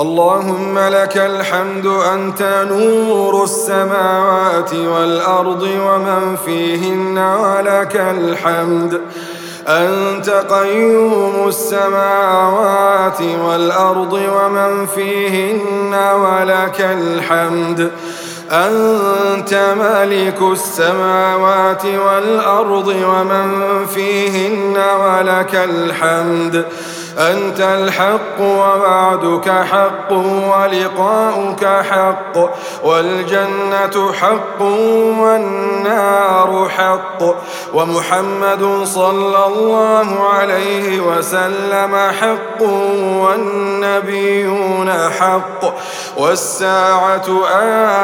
اللهم لك الحمد أنت نور السماوات والأرض ومن فيهن ولك الحمد. أنت قيوم السماوات والأرض ومن فيهن ولك الحمد. أنت ملك السماوات والأرض ومن فيهن ولك الحمد. أنت الحق ووعدك حق ولقاؤك حق والجنة حق والنار حق ومحمد صلى الله عليه وسلم حق والنبيون حق والساعة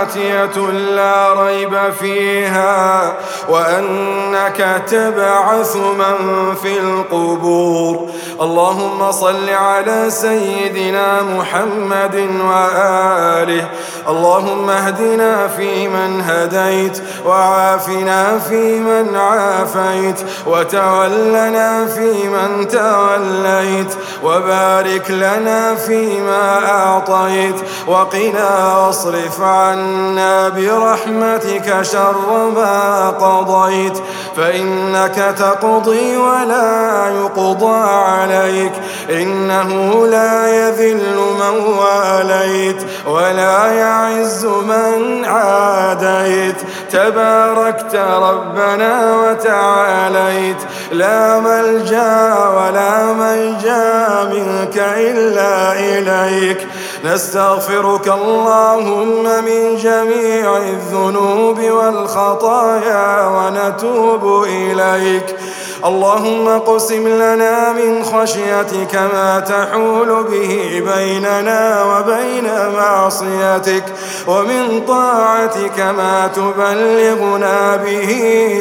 آتية لا ريب فيها وأنك تبعث من في القبور. اللهم صل على سيدنا محمد وآله. اللهم اهدنا فيمن هديت وعافنا فيمن عافيت وتولنا فيمن توليت وبارك لنا فيما أعطيت وقنا واصرف عنا برحمتك شر ما قضيت فإنك تقضي ولا يقضى عليك إنه لا يذل من واليت ولا يعز من عاديت. تباركت ربنا وتعاليت. لا ملجأ ولا منجا منك إلا إليك. نستغفرك اللهم من جميع الذنوب والخطايا ونتوب إليك. اللهم قسم لنا من خشيتك ما تحول به بيننا وبين معصيتك ومن طاعتك ما تبلغنا به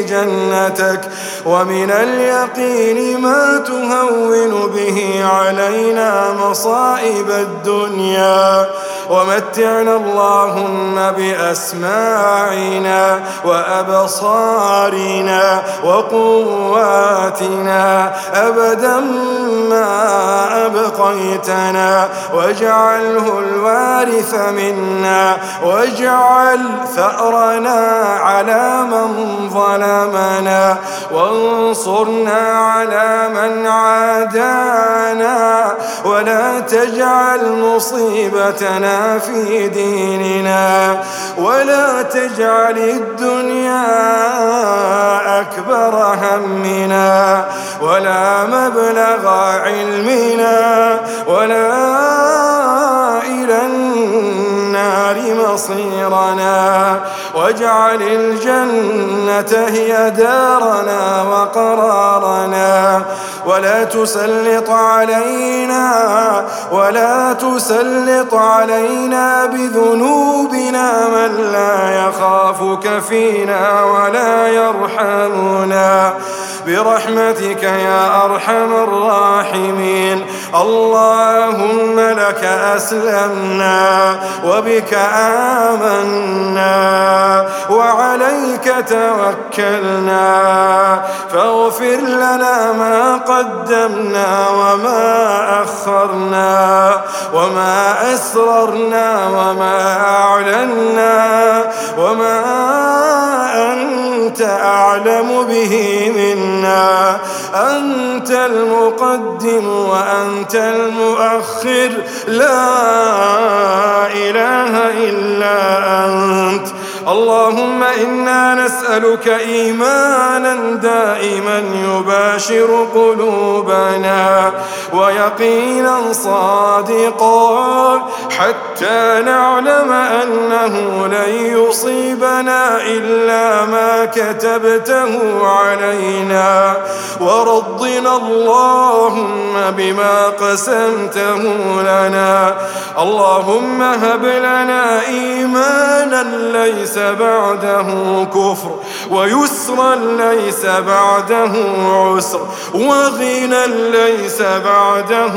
جنتك ومن اليقين ما تهون به علينا مصائب الدنيا ومتعنا اللهم بأسماعنا وأبصارنا وقواتنا. أبدا ما أبقيتنا. واجعله الوارث منا. واجعل ثأرنا على من ظلمنا. وانصرنا على من عادانا. ولا تجعل مصيبتنا في ديننا ولا تجعل الدنيا أكبر همنا ولا مبلغ علمنا ولا إلى النار مصيرنا واجعل الجنة هي دارنا وقرارنا ولا تسلط علينا ولا تسلط علينا بذنوبنا من لا يخافك فينا ولا يرحمنا برحمتك يا أرحم الراحمين. اللهم لك أسلمنا وبك آمنا وعليك توكلنا. فاغفر لنا ما قدمنا وما أخرنا وما أسررنا وما أعلنا وما أنت أعلم به منا أنت المقدم وأنت المؤخر. لا إله إلا أنت. اللهم إنا نسألك إيمانا دائما يباشر قلوبنا ويقينا صادقا حتى نعلم أنه لن يصيبنا إلا ما كتبته علينا ورضنا اللهم بما قسمته لنا اللهم هب لنا إيمانا ليس بعده كفر ويسرا ليس بعده عسر وغنى ليس بعده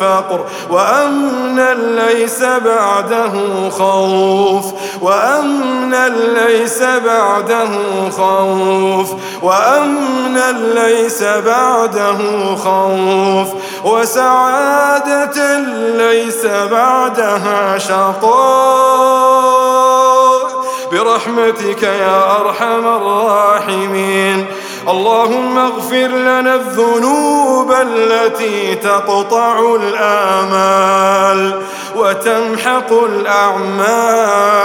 فقر وأمنا ليس بعده خوف وأمنا ليس بعده خوف وأمنا ليس بعده خوف وسعادة ليس بعدها شقاء برحمتك يا أرحم الراحمين. اللهم اغفر لنا الذنوب التي تقطع الآمال. وتمحق الأعمال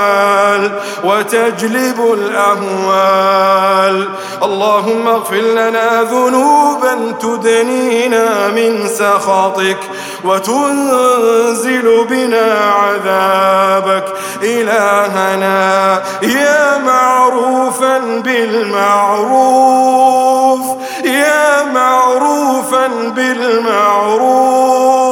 وتجلب الأهوال. اللهم اغفر لنا ذنوبا تدنينا من سخطك وتنزل بنا عذابك. إلهنا يا معروفا بالمعروف يا معروفا بالمعروف.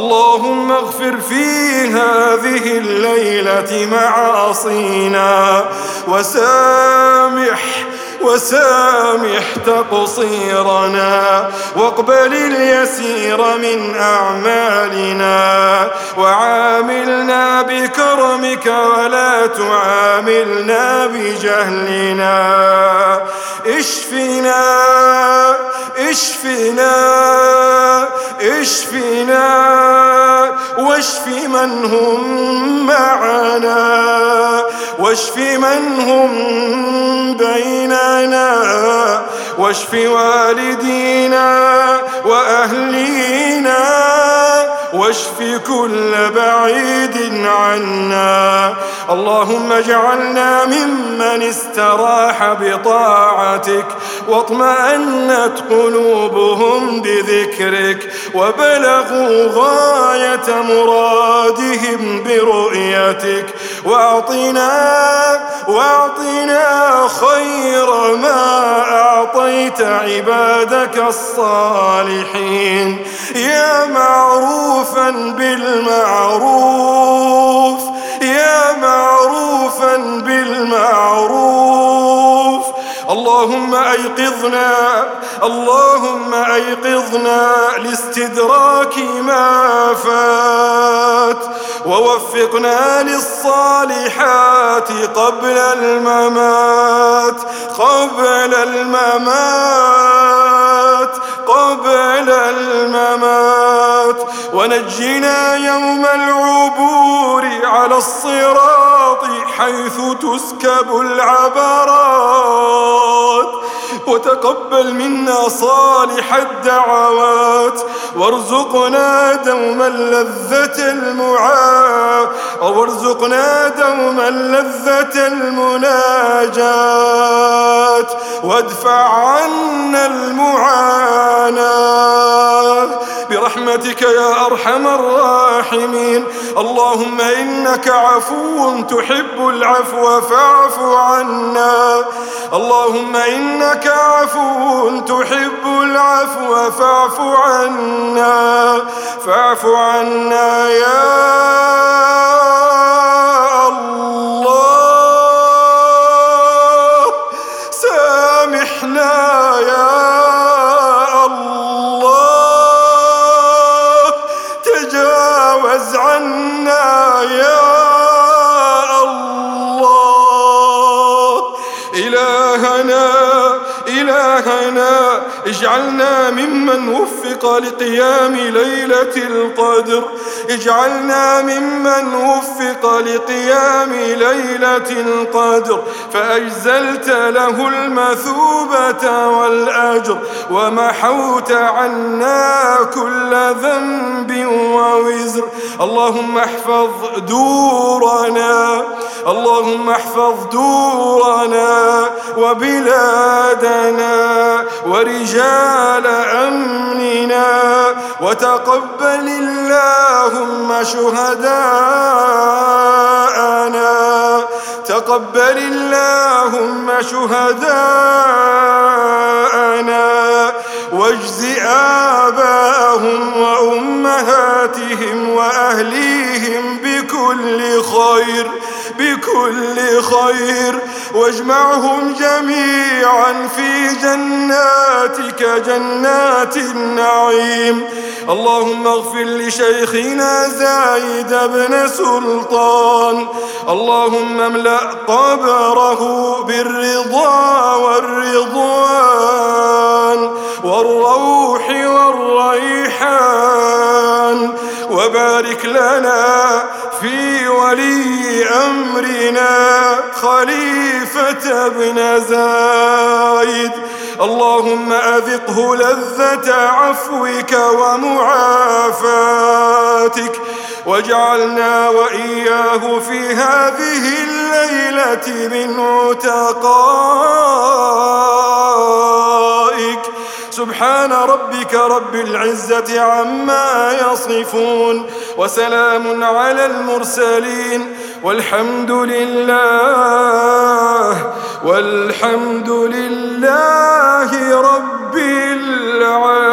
اللهم اغفر في هذه الليلة معاصينا وسامح وسامح تقصيرنا واقبل اليسير من أعمالنا وعاملنا بكرمك ولا تعاملنا بجهلنا. اشفنا اشفنا اشفنا واشف من هم معنا واشف من هم بيننا. واشف والدينا وأهلينا واشف كل بعيد عنا. اللهم اجعلنا ممن استراح بطاعتك واطمأنت قلوبهم بذكرك وبلغوا غاية مرادهم برؤيتك. وأعطنا وأعطنا خير ما أعطيت عبادك الصالحين. يا معروفا بالمعروف اللهم أيقظنا اللهم أيقظنا لاستدراك ما فات ووفقنا للصالحات قبل الممات قبل الممات قبل الممات. ونجنا يوم العبور على الصراط حيث تسكب العبرات. وتقبل منا صالح الدعوات. وارزقنا دوما لذة المعا. وارزقنا دوما لذة المناجات. وادفع عنا المعاناة. برحمتك يا أرحم الراحمين. اللهم إنك عفو تحب العفو فاعف عنا. اللهم إنك عفو تحب العفو فاعف عنا. فاعف عنا يا إلهنا اجعلنا ممن وفق لقيام ليلة القدر. اجعلنا ممن وفق لقيام ليلة القدر. فأجزلت له المثوبة والأجر ومحوت عنا كل ذنب ووزر. اللهم احفظ دورنا اللهم احفظ دورنا وبلادنا. ورجال أمننا وتقبل اللهم شهداءنا. تقبل اللهم شهداءنا. واجز آباءهم وأمهاتهم وأهليهم بكل خير بكل خير. واجمعهم جميعا في جناتك جنات النعيم. اللهم اغفر لشيخنا زايد بن سلطان. اللهم املأ قبره بالرضا والرضوان والروح والريحان. وبارك لنا في ولي أمرنا خليفة ابن زايد اللهم أذقه لذة عفوك ومعافاتك. واجعلنا وإياه في هذه الليلة من عتقائك سبحان ربك رب العزة عما يصفون وسلام على المرسلين والحمد لله والحمد لله رب العالمين